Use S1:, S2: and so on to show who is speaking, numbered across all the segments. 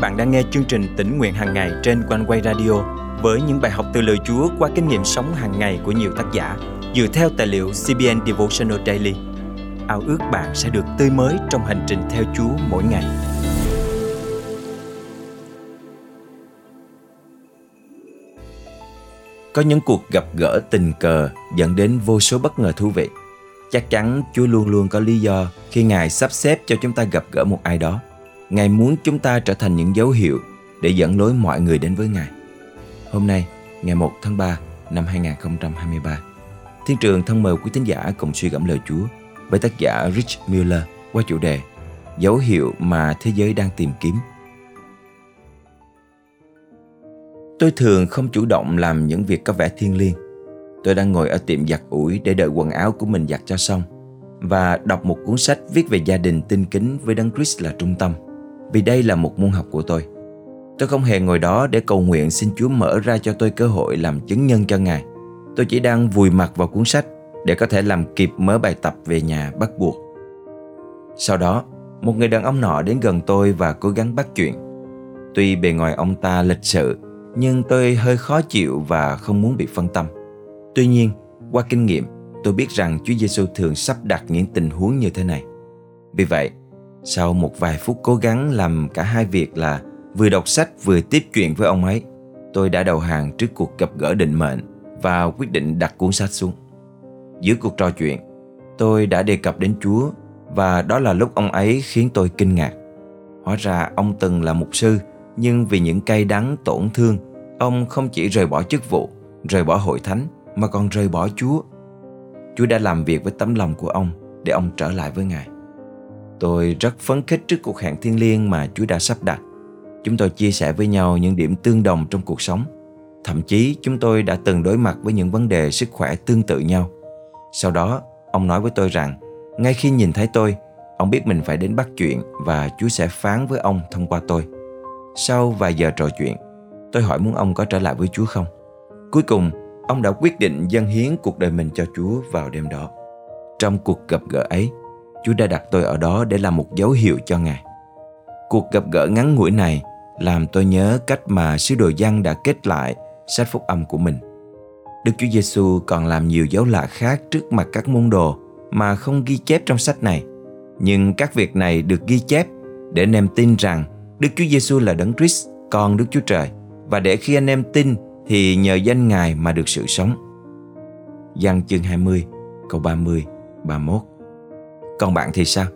S1: bạn đang nghe chương trình tỉnh nguyện hàng ngày trên quanh quay radio với những bài học từ lời Chúa qua kinh nghiệm sống hàng ngày của nhiều tác giả dựa theo tài liệu CBN Devotional Daily. Ao ước bạn sẽ được tươi mới trong hành trình theo Chúa mỗi ngày. Có những cuộc gặp gỡ tình cờ dẫn đến vô số bất ngờ thú vị. Chắc chắn Chúa luôn luôn có lý do khi Ngài sắp xếp cho chúng ta gặp gỡ một ai đó. Ngài muốn chúng ta trở thành những dấu hiệu để dẫn lối mọi người đến với Ngài. Hôm nay, ngày 1 tháng 3 năm 2023, Thiên trường thân mời quý tín giả cùng suy gẫm lời Chúa với tác giả Rich Mueller qua chủ đề Dấu hiệu mà thế giới đang tìm kiếm. Tôi thường không chủ động làm những việc có vẻ thiêng liêng. Tôi đang ngồi ở tiệm giặt ủi để đợi quần áo của mình giặt cho xong và đọc một cuốn sách viết về gia đình tinh kính với Đấng Christ là trung tâm vì đây là một môn học của tôi. Tôi không hề ngồi đó để cầu nguyện xin Chúa mở ra cho tôi cơ hội làm chứng nhân cho Ngài. Tôi chỉ đang vùi mặt vào cuốn sách để có thể làm kịp mớ bài tập về nhà bắt buộc. Sau đó, một người đàn ông nọ đến gần tôi và cố gắng bắt chuyện. Tuy bề ngoài ông ta lịch sự, nhưng tôi hơi khó chịu và không muốn bị phân tâm. Tuy nhiên, qua kinh nghiệm, tôi biết rằng Chúa Giêsu thường sắp đặt những tình huống như thế này. Vì vậy, sau một vài phút cố gắng làm cả hai việc là vừa đọc sách vừa tiếp chuyện với ông ấy, tôi đã đầu hàng trước cuộc gặp gỡ định mệnh và quyết định đặt cuốn sách xuống. Giữa cuộc trò chuyện, tôi đã đề cập đến Chúa và đó là lúc ông ấy khiến tôi kinh ngạc. Hóa ra ông từng là mục sư, nhưng vì những cay đắng tổn thương, ông không chỉ rời bỏ chức vụ, rời bỏ hội thánh mà còn rời bỏ Chúa. Chúa đã làm việc với tấm lòng của ông để ông trở lại với Ngài. Tôi rất phấn khích trước cuộc hẹn thiên liêng mà Chúa đã sắp đặt. Chúng tôi chia sẻ với nhau những điểm tương đồng trong cuộc sống. Thậm chí chúng tôi đã từng đối mặt với những vấn đề sức khỏe tương tự nhau. Sau đó, ông nói với tôi rằng, ngay khi nhìn thấy tôi, ông biết mình phải đến bắt chuyện và Chúa sẽ phán với ông thông qua tôi. Sau vài giờ trò chuyện, tôi hỏi muốn ông có trở lại với Chúa không. Cuối cùng, ông đã quyết định dâng hiến cuộc đời mình cho Chúa vào đêm đó. Trong cuộc gặp gỡ ấy, Chúa đã đặt tôi ở đó để làm một dấu hiệu cho Ngài. Cuộc gặp gỡ ngắn ngủi này làm tôi nhớ cách mà sứ đồ Giăng đã kết lại sách phúc âm của mình. Đức Chúa Giêsu còn làm nhiều dấu lạ khác trước mặt các môn đồ mà không ghi chép trong sách này. Nhưng các việc này được ghi chép để anh em tin rằng Đức Chúa Giêsu là Đấng Christ, con Đức Chúa Trời và để khi anh em tin thì nhờ danh Ngài mà được sự sống. Giăng chương 20, câu 30, 31 còn bạn thì sao?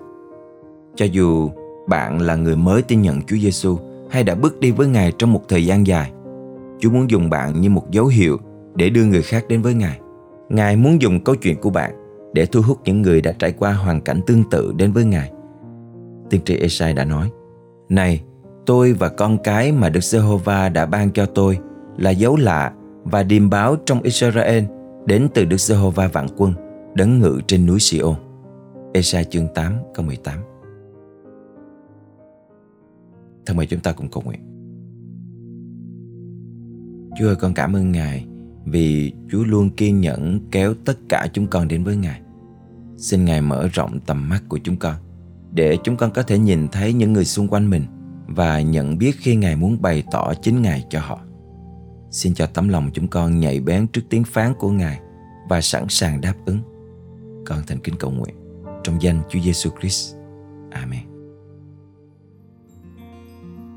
S1: Cho dù bạn là người mới tin nhận Chúa Giêsu hay đã bước đi với Ngài trong một thời gian dài, Chúa muốn dùng bạn như một dấu hiệu để đưa người khác đến với Ngài. Ngài muốn dùng câu chuyện của bạn để thu hút những người đã trải qua hoàn cảnh tương tự đến với Ngài. Tiên tri Esai đã nói, Này, tôi và con cái mà Đức Giê-hô-va đã ban cho tôi là dấu lạ và điềm báo trong Israel đến từ Đức Giê-hô-va vạn quân, đấng ngự trên núi Siôn. Esai chương 8 câu 18 Thân mời chúng ta cùng cầu nguyện. Chúa ơi, con cảm ơn Ngài vì Chúa luôn kiên nhẫn kéo tất cả chúng con đến với Ngài. Xin Ngài mở rộng tầm mắt của chúng con để chúng con có thể nhìn thấy những người xung quanh mình và nhận biết khi Ngài muốn bày tỏ chính Ngài cho họ. Xin cho tấm lòng chúng con nhạy bén trước tiếng phán của Ngài và sẵn sàng đáp ứng. Con thành kính cầu nguyện trong danh Chúa Giêsu Christ. Amen.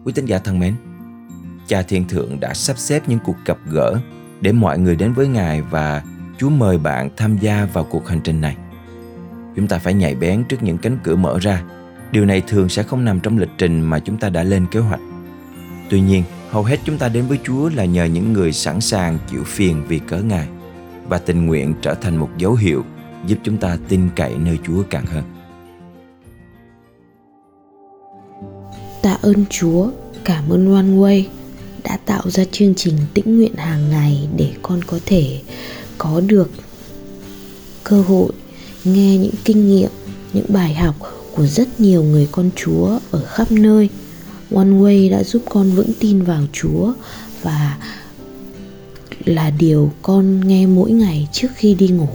S1: Quý tín giả thân mến, Cha Thiên Thượng đã sắp xếp những cuộc gặp gỡ để mọi người đến với Ngài và Chúa mời bạn tham gia vào cuộc hành trình này. Chúng ta phải nhạy bén trước những cánh cửa mở ra. Điều này thường sẽ không nằm trong lịch trình mà chúng ta đã lên kế hoạch. Tuy nhiên, hầu hết chúng ta đến với Chúa là nhờ những người sẵn sàng chịu phiền vì cớ Ngài và tình nguyện trở thành một dấu hiệu giúp chúng ta tin cậy nơi Chúa càng hơn.
S2: Tạ ơn Chúa, cảm ơn One Way đã tạo ra chương trình tĩnh nguyện hàng ngày để con có thể có được cơ hội nghe những kinh nghiệm những bài học của rất nhiều người con chúa ở khắp nơi one way đã giúp con vững tin vào chúa và là điều con nghe mỗi ngày trước khi đi ngủ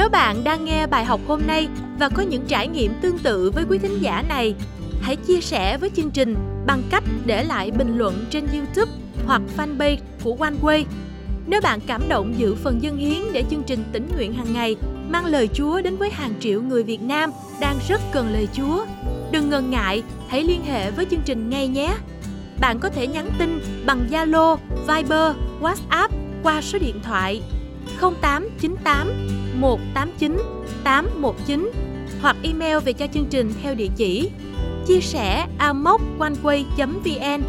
S2: Nếu
S3: bạn đang nghe bài học hôm nay và có những trải nghiệm tương tự với quý thính giả này, hãy chia sẻ với chương trình bằng cách để lại bình luận trên YouTube hoặc fanpage của OneWay. Nếu bạn cảm động giữ phần dân hiến để chương trình tỉnh nguyện hàng ngày mang lời Chúa đến với hàng triệu người Việt Nam đang rất cần lời Chúa, đừng ngần ngại, hãy liên hệ với chương trình ngay nhé. Bạn có thể nhắn tin bằng Zalo, Viber, WhatsApp qua số điện thoại 0898 189 819 hoặc email về cho chương trình theo địa chỉ chia sẻ amoconeway.vn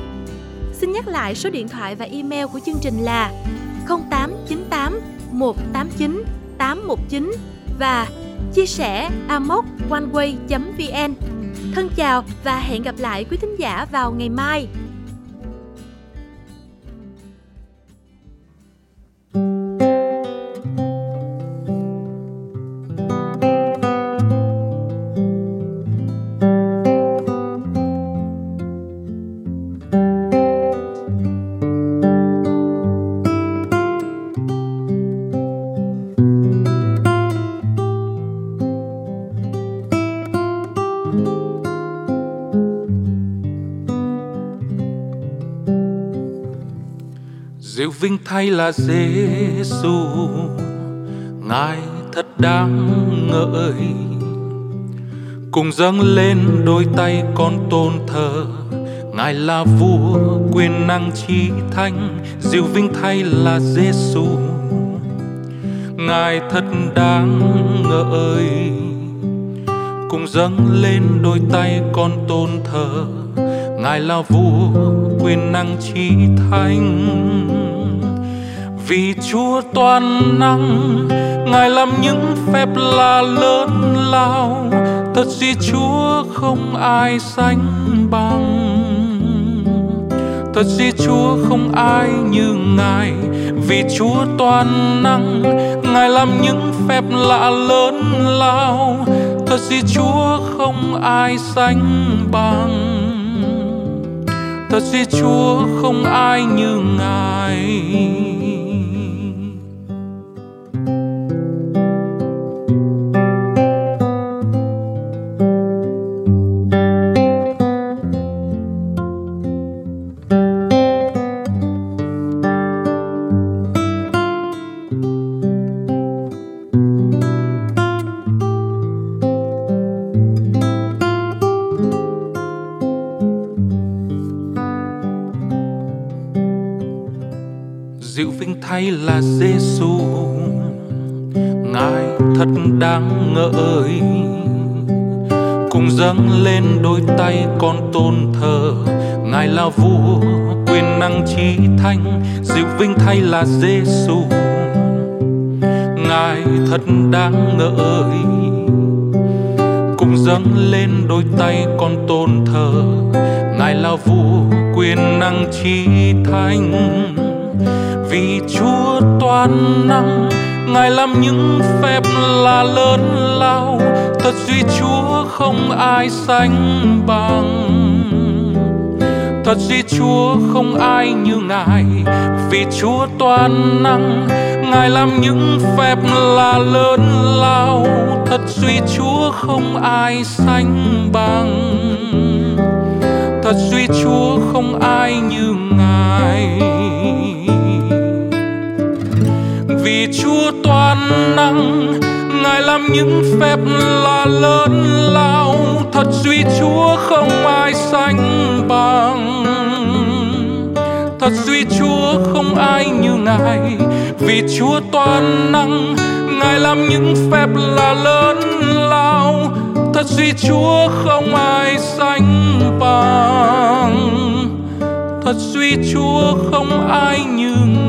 S3: Xin nhắc lại số điện thoại và email của chương trình là 0898 189 819 và chia sẻ amoconeway.vn Thân chào và hẹn gặp lại quý thính giả vào ngày mai.
S4: Diệu vinh thay là Giêsu, Ngài thật đáng ngợi. Cùng dâng lên đôi tay con tôn thờ, Ngài là vua quyền năng trí thánh, diệu vinh thay là Giêsu, Ngài thật đáng ngợi. Cùng dâng lên đôi tay con tôn thờ, Ngài là vua, quyền năng chi thánh vì Chúa toàn năng, Ngài làm những phép lạ lớn lao. Thật gì Chúa không ai sánh bằng. Thật gì Chúa không ai như Ngài. Vì Chúa toàn năng, Ngài làm những phép lạ lớn lao. Thật gì Chúa không ai sánh bằng thật duy Chúa không ai như Ngài. Dịu vinh thay là Giêsu ngài thật đáng ngợi. Cùng dâng lên đôi tay con tôn thờ. Ngài là vua, quyền năng trí thanh, dịu vinh thay là Giêsu ngài thật đáng ngợi. Cùng dâng lên đôi tay con tôn thờ. Ngài là vua, quyền năng trí thanh vì Chúa toàn năng, Ngài làm những phép là lớn lao. Thật duy Chúa không ai sánh bằng. Thật duy Chúa không ai như Ngài, Vì Chúa toàn năng, Ngài làm những phép là lớn lao. Thật duy Chúa không ai sánh bằng. Thật duy Chúa không ai như Ngài. Vì Chúa toàn năng. Ngài làm những phép là lớn lao, Thật duy Chúa không ai sánh bằng. Thật duy Chúa không ai như Ngài, Vì Chúa toàn năng. Ngài làm những phép là lớn lao, Thật duy Chúa không ai sánh bằng. Thật duy Chúa không ai như Ngài